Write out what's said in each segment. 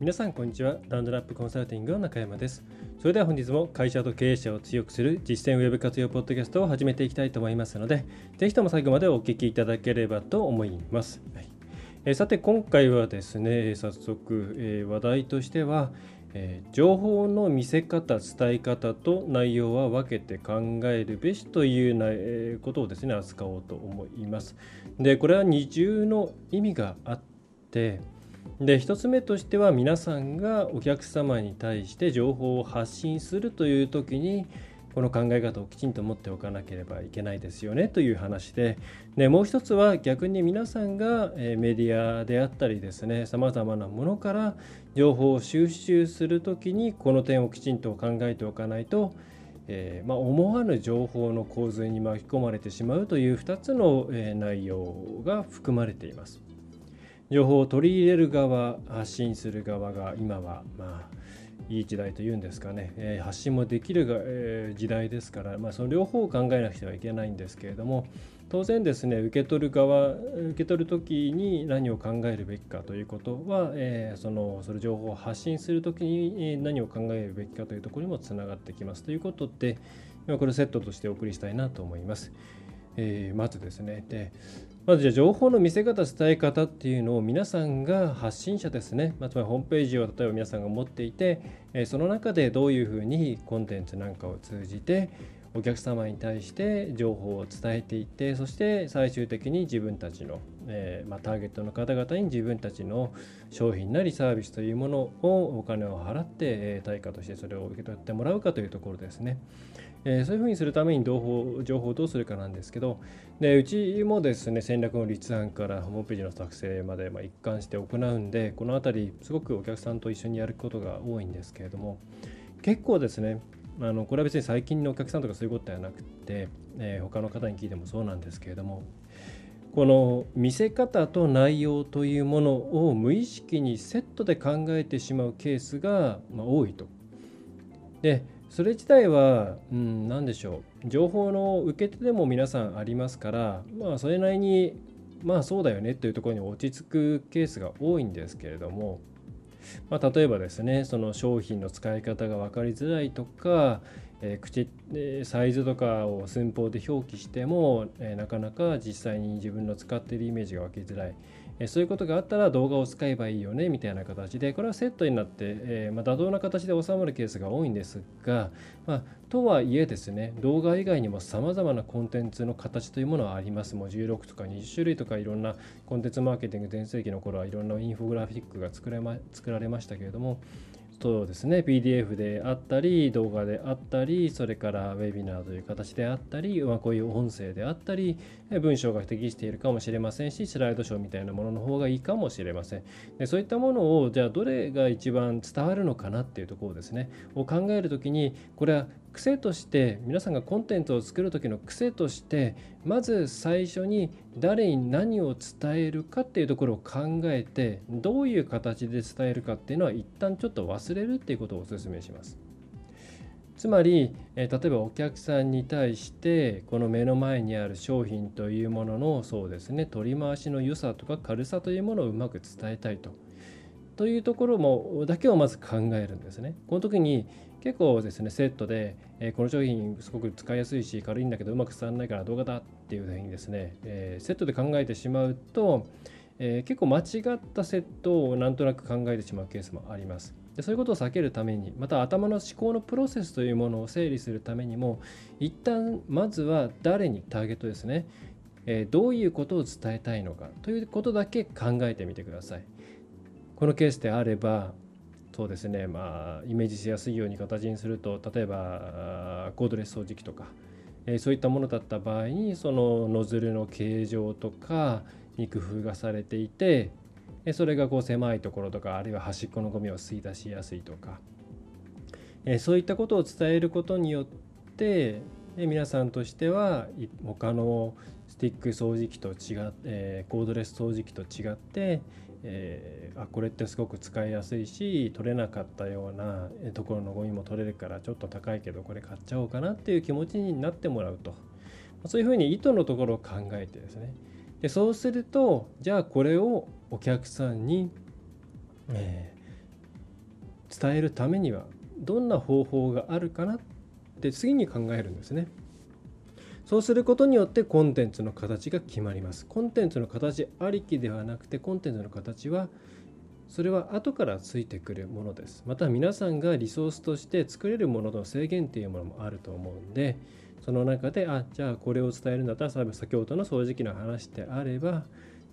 皆さんこんにちは。ラウンドラップコンサルティングの中山です。それでは本日も会社と経営者を強くする実践ウェブ活用ポッドキャストを始めていきたいと思いますのでぜひとも最後までお聞きいただければと思います、はい。えー、さて今回はですね早速、えー、話題としてはえー、情報の見せ方伝え方と内容は分けて考えるべしというな、え、ことをですね扱おうと思います。でこれは二重の意味があってで1つ目としては皆さんがお客様に対して情報を発信するという時にこの考え方をきちんと持っておかなければいけないですよねという話ででもう一つは逆に皆さんがメディアであったりですねさまざまなものから情報を収集する時にこの点をきちんと考えておかないとえー、まあ、思わぬ情報の洪水に巻き込まれてしまうという2つの、内容が含まれています。情報を取り入れる側発信する側が今はまあいい時代というんですかね、えー、発信もできるが、えー、時代ですから、まあ、その両方を考えなくてはいけないんですけれども当然ですね受け取る側受け取る時に何を考えるべきかということは、えー、そのその情報を発信する時に何を考えるべきかというところにもつながってきますということでこれセットとしてお送りしたいなと思います。え、まずですねでまずじゃあ情報の見せ方伝え方っていうのを皆さんが発信者ですね、まあ、つまりホームページを例えば皆さんが持っていて、え、その中でどういうふうにコンテンツなんかを通じてお客様に対して情報を伝えていってそして最終的に自分たちの、えー、まあ、ターゲットの方々に自分たちの商品なりサービスというものをお金を払って、え対価としてそれを受け取ってもらうかというところですね。えー、そういうふうにするために情報情報をどうするかなんですけどでうちもですね戦略の立案からホームページの作成まで、ま、一貫して行うんでこの辺りすごくお客さんと一緒にやることが多いんですけれども結構ですねあのこれは別に最近のお客さんとかそういうことではなくて、えー、他の方に聞いてもそうなんですけれどもこの見せ方と内容というものを無意識にセットで考えてしまうケースが、ま多いと。でそれ自体は、うん、何でしょう情報の受け手でも皆さんありますからまあそれなりにまあそうだよねというところに落ち着くケースが多いんですけれども、まあ、例えばですねその商品の使い方が分かりづらいとか、えー、口サイズとかを寸法で表記しても、えー、なかなか実際に自分の使っているイメージが湧きづらい。えそういうことがあったら動画を使えばいいよねみたいな形でこれはセットになって、えま妥当な形で収まるケースが多いんですが、ま、とはいえですね動画以外にもさまざまなコンテンツの形というものはあります。もう16とか20種類とかいろんなコンテンツマーケティング全盛期の頃はいろんなインフォグラフィックが作れ、ま、作られましたけれどもそうですね PDF であったり動画であったりそれからウェビナーという形であったり、まあ、こういう音声であったり文章が適しているかもしれませんしスライドショーみたいなものの方がいいかもしれませんでそういったものをじゃあどれが一番伝わるのかなっていうところですねを考える時にこれは癖として皆さんがコンテンツを作る時の癖としてまず最初に誰に何を伝えるかっていうところを考えてどういう形で伝えるかっていうのは一旦ちょっと忘れるっていうことをお勧めします。つまり、え例えばお客さんに対してこの目の前にある商品というもののそうですね取り回しの良さとか軽さというものをうまく伝えたいと。というところもだけをまず考えるんですね。この時に結構ですねセットで、えこの商品すごく使いやすいし軽いんだけどうまく伝わらないから動画だっていうふうにですね、えセットで考えてしまうと、え結構間違ったセットをなんとなく考えてしまうケースもあります。でそういうことを避けるためにまた頭の思考のプロセスというものを整理するためにも一旦まずは誰にターゲットですね、えどういうことを伝えたいのかということだけ考えてみてください。このケースであればそうですねまあイメージしやすいように形にすると例えばコードレス掃除機とか、えー、そういったものだった場合にそのノズルの形状とかに工夫がされていてそれがこう狭いところとかあるいは端っこのゴミを吸い出しやすいとか。えそういったことを伝えることによって皆さんとしては他のスティック掃除機と違って、コードレス掃除機と違って、えー、あこれってすごく使いやすいし取れなかったようなところのゴミも取れるからちょっと高いけどこれ買っちゃおうかなっていう気持ちになってもらうと。そういうふうに意図のところを考えてですね。でそうするとじゃあこれをお客さんに、えー、伝えるためにはどんな方法があるかなって次に考えるんですね。そうすることによってコンテンツの形が決まります。コンテンツの形ありきではなくてコンテンツの形はそれは後からついてくるものです。また皆さんがリソースとして作れるものの制限っていうものもあると思うんでその中であじゃあこれを伝えるんだったら先ほどの掃除機の話であれば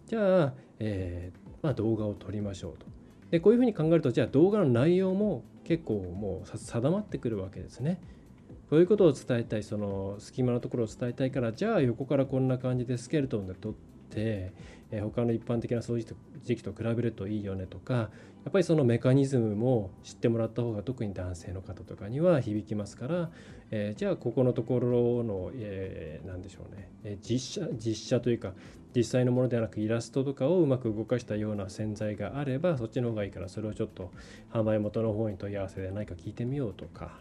じゃあ、えー、まあ、動画を撮りましょうと。でこういうふうに考えるとじゃあ動画の内容も結構もう定まってくるわけですね。こういうことを伝えたいその隙間のところを伝えたいからじゃあ横からこんな感じでスケルトンで撮って、えー、他の一般的な掃除時期と比べるといいよねとかやっぱりそのメカニズムも知ってもらった方が特に男性の方とかには響きますから、えー、じゃあここのところの、えー、何でしょうね、えー、実写実写というか実際のものではなくイラストとかをうまく動かしたような洗剤があればそっちの方がいいからそれをちょっと販売元の方に問い合わせで何か聞いてみようとか、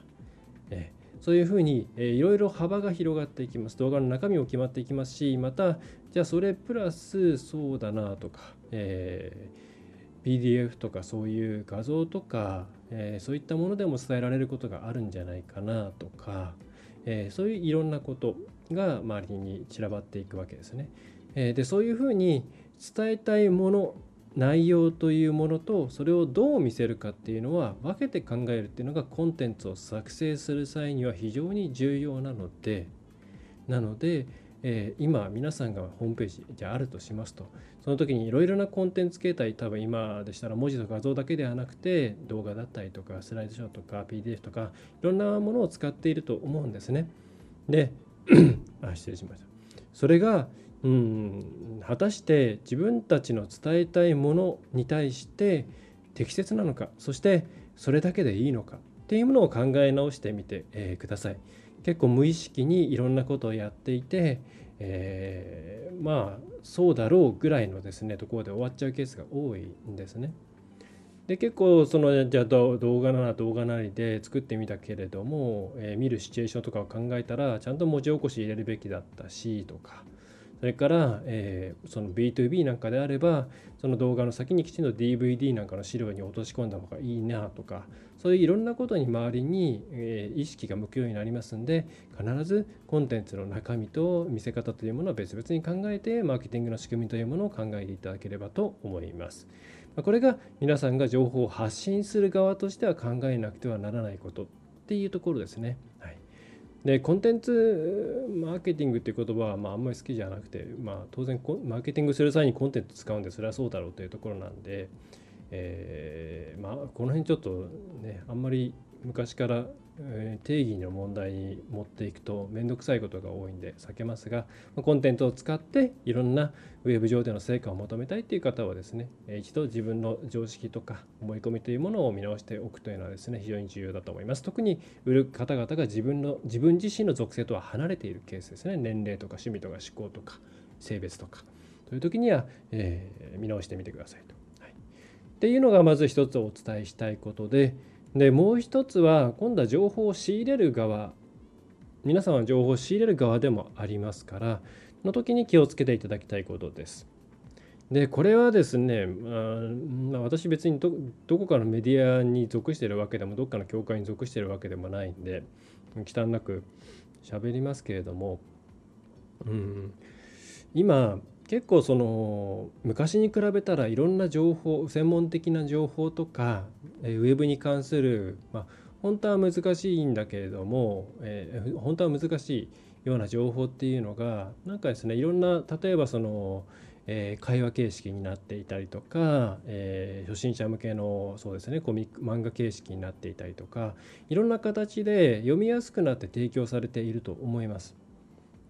えーそういうふうに、えー、いろいろ幅が広がっていきます。動画の中身も決まっていきますしまたじゃあそれプラスそうだなとか、えー、PDF とかそういう画像とか、えー、そういったものでも伝えられることがあるんじゃないかなとか、えー、そういういろんなことが周りに散らばっていくわけですね。えー、でそういうふうに伝えたいもの内容というものとそれをどう見せるかっていうのは分けて考えるっていうのがコンテンツを作成する際には非常に重要なのでなので、えー、今皆さんがホームページじゃあるとしますとその時にいろいろなコンテンツ形態多分今でしたら文字と画像だけではなくて動画だったりとかスライドショーとか PDF とかいろんなものを使っていると思うんですね。で あ失礼しました。それがうん果たして自分たちの伝えたいものに対して適切なのかそしてそれだけでいいのかっていうものを考え直してみて、えー、ください結構無意識にいろんなことをやっていて、えー、まあそうだろうぐらいのですねところで終わっちゃうケースが多いんですね。で結構そのじゃあ動画なら動画なりで作ってみたけれども、えー、見るシチュエーションとかを考えたらちゃんと文字起こし入れるべきだったしとかそれから、えー、その B2B なんかであればその動画の先にきちんと DVD なんかの資料に落とし込んだ方がいいなとかそういういろんなことに周りに、えー、意識が向くようになりますんで必ずコンテンツの中身と見せ方というものを別々に考えてマーケティングの仕組みというものを考えていただければと思います。これが皆さんが情報を発信する側としては考えなくてはならないことっていうところですね。はいでコンテンツマーケティングっていう言葉はまああんまり好きじゃなくて、まあ、当然マーケティングする際にコンテンツ使うんでそれはそうだろうというところなんで、えー、まあ、この辺ちょっとねあんまり昔から定義の問題に持っていくと面倒くさいことが多いんで避けますがコンテンツを使っていろんなウェブ上での成果を求めたいという方はですね一度自分の常識とか思い込みというものを見直しておくというのはですね非常に重要だと思います。特に売る方々が自分の自分自身の属性とは離れているケースですね。年齢とか趣味とか思考とか性別とか。という時には、えー、見直してみてくださいと。はい、っていうのがまず一つお伝えしたいことででもう一つは今度は情報を仕入れる側皆さんは情報を仕入れる側でもありますからの時に気をつけていただきたいことです。でこれはですね、まあ、私別にどこかのメディアに属してるわけでもどっかの教会に属してるわけでもないんで忌憚なく喋りますけれども、うん、今結構その昔に比べたらいろんな情報専門的な情報とかウェブに関する、まあ、本当は難しいんだけれども、えー、本当は難しいような情報っていうのがなんかですねいろんな例えばその、えー、会話形式になっていたりとか、えー、初心者向けのそうですねコミック漫画形式になっていたりとかいろんな形で読みやすくなって提供されていると思います。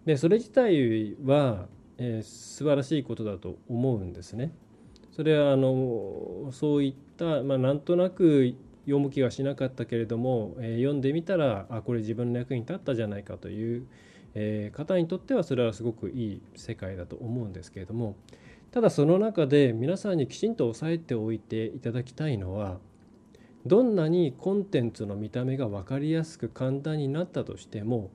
でそれ自体はえー、素晴らしいことだと思うんですね。それはあのそういった、まあ、なんとなく読む気はしなかったけれども、えー、読んでみたらあこれ自分の役に立ったじゃないかという、えー、方にとってはそれはすごくいい世界だと思うんですけれどもただその中で皆さんにきちんと押さえておいていただきたいのはどんなにコンテンツの見た目が分かりやすく簡単になったとしても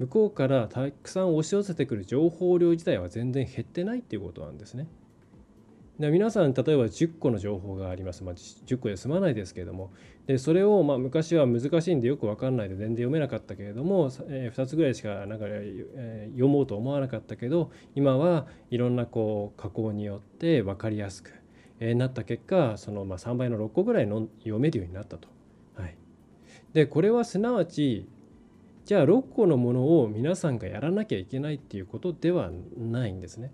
向こうからたくさん押し寄せてくる情報量自体は全然減ってないっていうことなんですね。で皆さん例えば10個の情報があります、まあ、10個で済まないですけれどもでそれをまあ昔は難しいんでよく分かんないで全然読めなかったけれども、えー、2つぐらいしかなんか、えー、読もうと思わなかったけど今はいろんなこう加工によって分かりやすく、えー、なった結果そのまあ3倍の6個ぐらいの読めるようになったと。はい、でこれはすなわちじゃあ6個のものを皆さんがやらなきゃいけないっていうことではないんですね。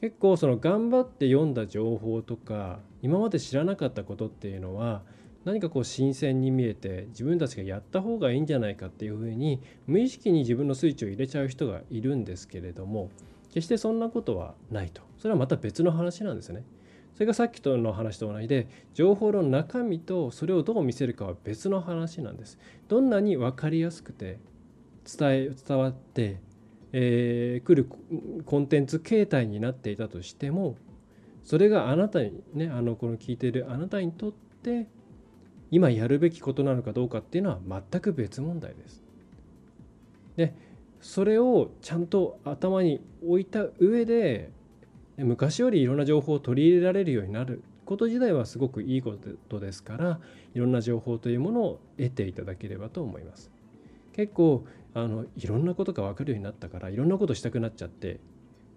結構その頑張って読んだ情報とか今まで知らなかったことっていうのは何かこう新鮮に見えて自分たちがやった方がいいんじゃないかっていうふうに無意識に自分のスイッチを入れちゃう人がいるんですけれども決してそんなことはないとそれはまた別の話なんですね。それがさっきとの話と同じで情報の中身とそれをどう見せるかは別の話なんです。どんなに分かりやすくて伝え伝わってえー、来るコンテンツ形態になっていたとしてもそれがあなたにねあのこの聞いているあなたにとって今やるべきことなのかどうかっていうのは全く別問題です。でそれをちゃんと頭に置いた上で昔よりいろんな情報を取り入れられるようになること自体はすごくいいことですからいろんな情報というものを得ていただければと思います。結構あのいろんなことが分かるようになったからいろんなことしたくなっちゃって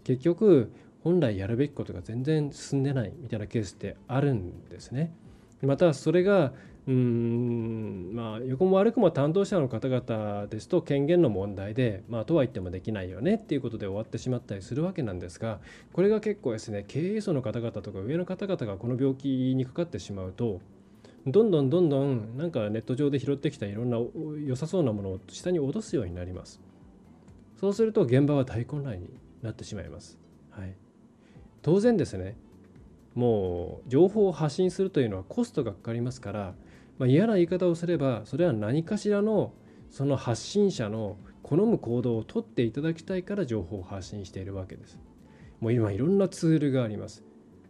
結局本来やるべきことが全然進んでないみたいなケースってあるんですね。またそれがうんまあ横も悪くも担当者の方々ですと権限の問題でまあとは言ってもできないよねっていうことで終わってしまったりするわけなんですがこれが結構ですね経営層の方々とか上の方々がこの病気にかかってしまうとどんどんどんどんなんかネット上で拾ってきたいろんな良さそうなものを下に落とすようになります。そうすると現場は大混乱になってしまいます、はい、当然ですね。もう情報を発信するというのはコストがかかりますから、まあ、嫌な言い方をすればそれは何かしらのその発信者の好む行動をとっていただきたいから情報を発信しているわけです。もう今いろんなツールがあります。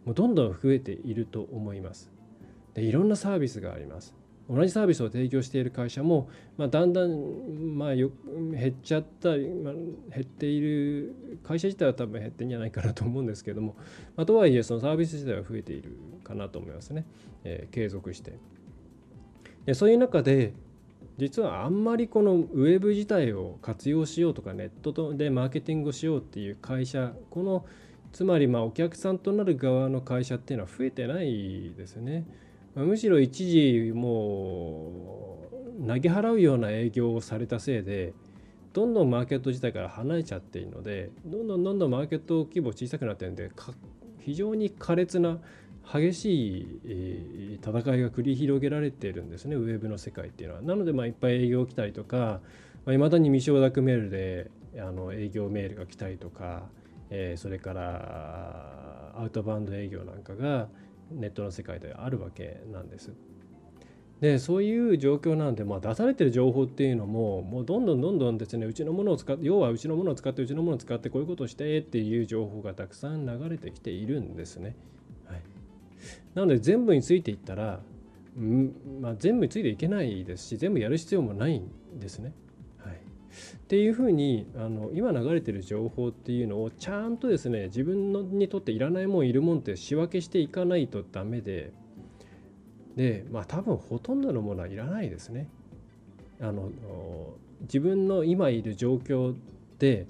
もうどんどん増えていると思います。でいろんなサービスがあります。同じサービスを提供している会社も、まあ、だんだん、まあ、よ減っちゃったり、まあ、減っている会社自体は多分減ってんじゃないかなと思うんですけども、まあ、とはいえそのサービス自体は増えているかなと思いますね、えー、継続して。でそういう中で実はあんまりこのウェブ自体を活用しようとかネットでマーケティングをしようっていう会社このつまりまあお客さんとなる側の会社っていうのは増えてないですね。むしろ一時もう投げ払うような営業をされたせいでどんどんマーケット自体から離れちゃっているのでどんどんどんどんマーケット規模小さくなってるんで非常に苛烈な激しい戦いが繰り広げられているんですねウェブの世界っていうのは。なのでまあいっぱい営業来たりとかいまだに未承諾メールであの営業メールが来たりとか、えー、それからアウトバウンド営業なんかがネットの世界であるわけなんです。でそういう状況なんで、まあ、出されてる情報っていうのももうどんどんどんどんですねうちのものを使って要はうちのものを使ってうちのものを使ってこういうことをしてっていう情報がたくさん流れてきているんですね。はい、なので全部についていったら、んまあ、全部についていけないですし全部やる必要もないんですね。っていうふうにあの今流れてる情報っていうのをちゃんとですね自分のにとっていらないもんいるもんって仕分けしていかないとダメででまあ多分ほとんどのものはいらないですね。あの自分の今いる状況で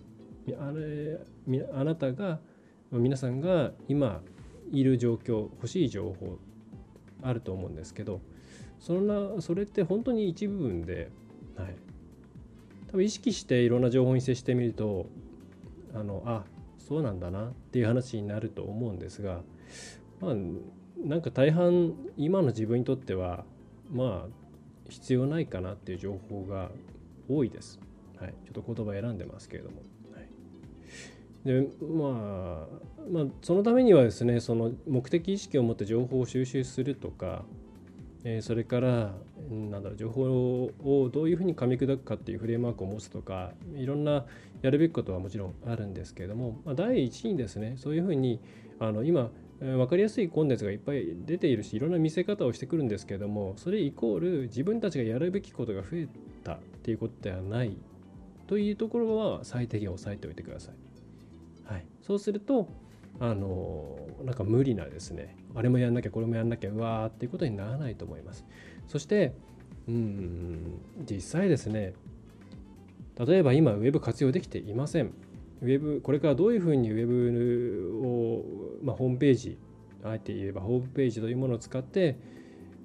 あれあなたが皆さんが今いる状況欲しい情報あると思うんですけどそんなそれって本当に一部分で、はい、多分意識していろんな情報に接してみるとあのあそうなんだなっていう話になると思うんですがまあなんか大半今の自分にとってはまあ必要ないかなっていう情報が多いです。はい、ちょっと言葉選んでますけれども。はい、でまあ、まあ、そのためにはですねその目的意識を持って情報を収集するとかえそれからなんだろう情報をどういうふうに噛み砕くかっていうフレームワークを持つとかいろんなやるべきことはもちろんあるんですけれども、ま、第一にですねそういうふうにあの今分かりやすいコンテンツがいっぱい出ているしいろんな見せ方をしてくるんですけれどもそれイコール自分たちがやるべきことが増えたっていうことではないというところは最低限押さえておいてください。はい、そうするとあのなんか無理なですねあれもやんなきゃこれもやんなきゃうわーっていうことにならないと思います。そしてうん実際ですね例えば今ウェブ活用できていません。ウェブこれからどういうふうにウェブを、まあ、ホームページあえて言えばホームページというものを使って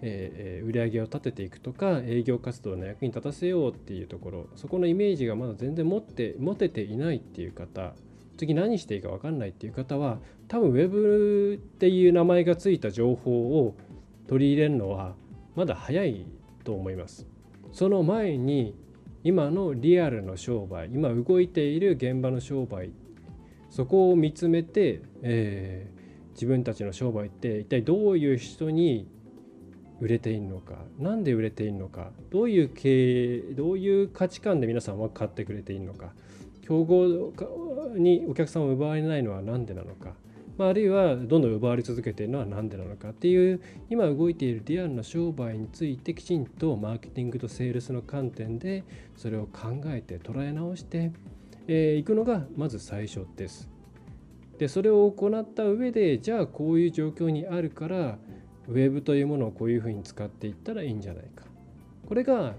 えー、売り上げを立てていくとか営業活動の役に立たせようっていうところそこのイメージがまだ全然持って持てていないっていう方次何していいか分かんないっていう方は多分 Web っていう名前がついた情報を取り入れるのはまだ早いと思います。その前に今のリアルの商売今動いている現場の商売そこを見つめて、えー、自分たちの商売って一体どういう人に売れているのか何で売れているのかどういう経営どういう価値観で皆さんは買ってくれているのか競合にお客さんを奪われないのは何でなのか、まあ、あるいはどんどん奪われ続けているのは何でなのかっていう今動いているリアルな商売についてきちんとマーケティングとセールスの観点でそれを考えて捉え直してい、えー、くのがまず最初です。でそれを行った上でじゃあこういう状況にあるからウェブというものをこういうふうに使っていったらいいんじゃないか。これが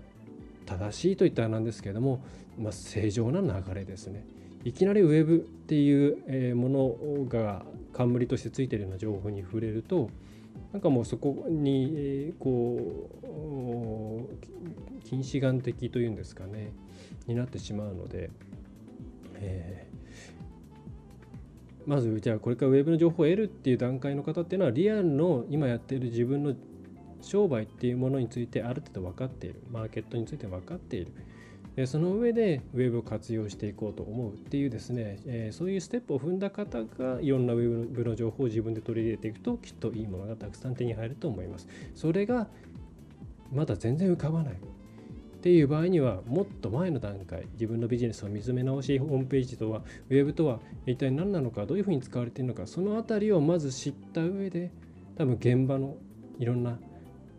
正しいといったらなんですけれども、まあ、正常な流れですね。いきなりウェブっていうものが冠としてついてるような情報に触れるとなんかもうそこにこう近視眼的というんですかねになってしまうので、えー、まずじゃあこれからウェブの情報を得るっていう段階の方っていうのはリアルの今やっている自分の商売っていうものについてある程度分かっているマーケットについて分かっている。その上でウェブを活用していこうと思うっていうですね、えそういうステップを踏んだ方がいろんなウェブの情報を自分で取り入れていくときっといいものがたくさん手に入ると思います。それがまだ全然浮かばないっていう場合にはもっと前の段階自分のビジネスを見つめ直しホームページとはウェブとは一体何なのかどういうふうに使われているのかその辺りをまず知った上で多分現場のいろんな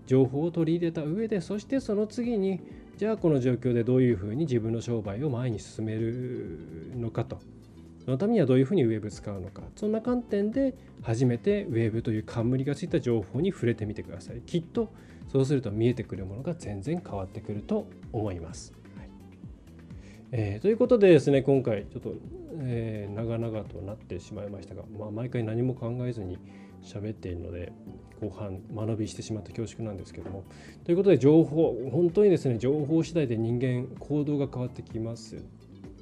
情報を取り入れた上でそしてその次にじゃあこの状況でどういうふうに自分の商売を前に進めるのかと。そのためにはどういうふうにウェブ使うのか。そんな観点で初めてウェブという冠がついた情報に触れてみてください。きっとそうすると見えてくるものが全然変わってくると思います、えー、ということでですね今回ちょっと、えー、長々となってしまいましたが、まあ、毎回何も考えずに喋っているので後半間延びしてしまった恐縮なんですけども。ということで情報本当にですね情報次第で人間行動が変わってきます。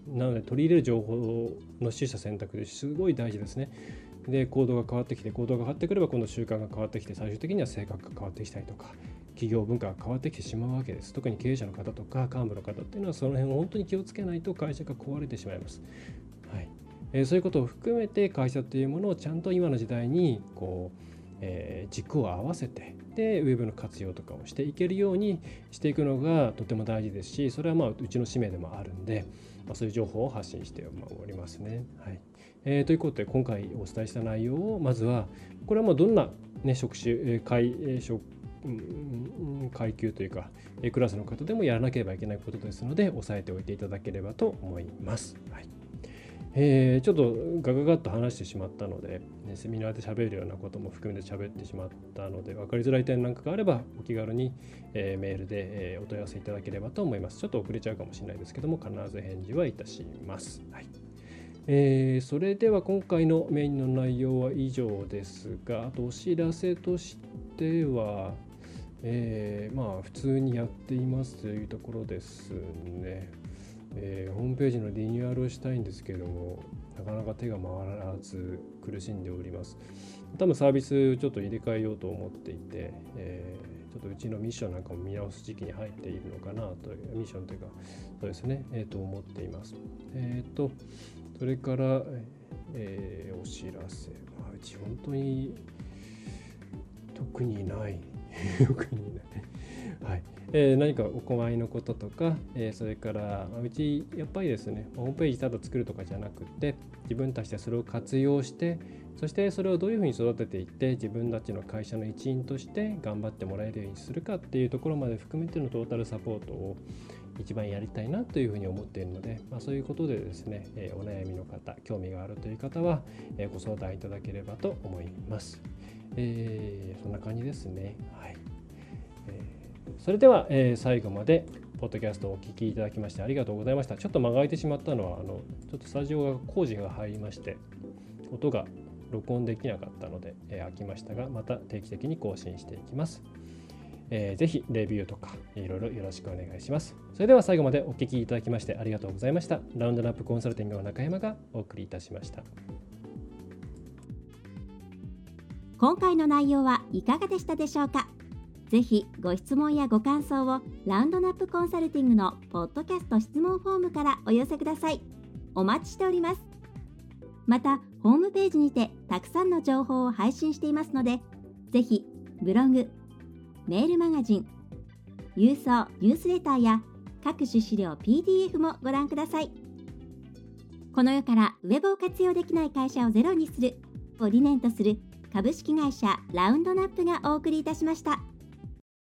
なので取り入れる情報の取捨選択ですごい大事ですね。で行動が変わってきて行動が変わってくれば今度習慣が変わってきて最終的には性格が変わってきたりとか。企業文化が変わってきてしまうわけです。特に経営者の方とか幹部の方っていうのはその辺を本当に気をつけないと会社が壊れてしまいます。はい。えそういうことを含めて会社というものをちゃんと今の時代にこうえー、軸を合わせてでウェブの活用とかをしていけるようにしていくのがとても大事ですしそれはまあうちの使命でもあるんで、まあ、そういう情報を発信しておりますね。はい。えー、ということで今回お伝えした内容をまずはこれはもうどんな、ね、職種階職階級というかクラスの方でもやらなければいけないことですので押さえておいていただければと思います。はい。えー、ちょっとガガガッと話してしまったので、ね、セミナーで喋るようなことも含めて喋ってしまったので分かりづらい点なんかがあればお気軽に、えー、メールで、えー、お問い合わせいただければと思います。ちょっと遅れちゃうかもしれないですけども必ず返事はいたします、はい。えー、それでは今回のメインの内容は以上ですがあとお知らせとしてはえー、まあ普通にやっていますというところですね。えー、ホームページのリニューアルをしたいんですけれどもなかなか手が回らず苦しんでおります。多分サービスちょっと入れ替えようと思っていて、えー、ちょっとうちのミッションなんかも見直す時期に入っているのかなというミッションというかそうですね、えー、と思っています。えっ、とそれから、え、お知らせ、まあ、うち本当に特にない。欲にねはい。えー、何かお困りのこととか、えー、それから、うちやっぱりですねホームページただ作るとかじゃなくって自分たちでそれを活用してそしてそれをどういうふうに育てていって自分たちの会社の一員として頑張ってもらえるようにするかっていうところまで含めてのトータルサポートを一番やりたいなというふうに思っているので、まあ、そういうことでですね、えー、お悩みの方興味があるという方は、えご相談いただければと思います。えー、そんな感じですね。はいえー、それでは、えー、最後までポッドキャストをお聞きいただきましてありがとうございました。ちょっと間が空いてしまったのは、あのちょっとスタジオが工事が入りまして、音が録音できなかったので、えー、きましたが、また定期的に更新していきます。えー、ぜひレビューとかいろいろよろしくお願いします。それでは最後までお聞きいただきましてありがとうございました。ラウンドナップコンサルティングの中山がお送りいたしました。今回の内容はいかがでしたでしょうか？ぜひご質問やご感想をラウンドナップコンサルティングのポッドキャスト質問フォームからお寄せください。お待ちしております。また、ホームページにてたくさんの情報を配信していますので、ぜひブログ、メールマガジン、郵送ニュースレターや各種資料 PDF もご覧ください。この世からウェブを活用できない会社をゼロにするを理念とする株式会社ラウンドナップがお送りいたしました。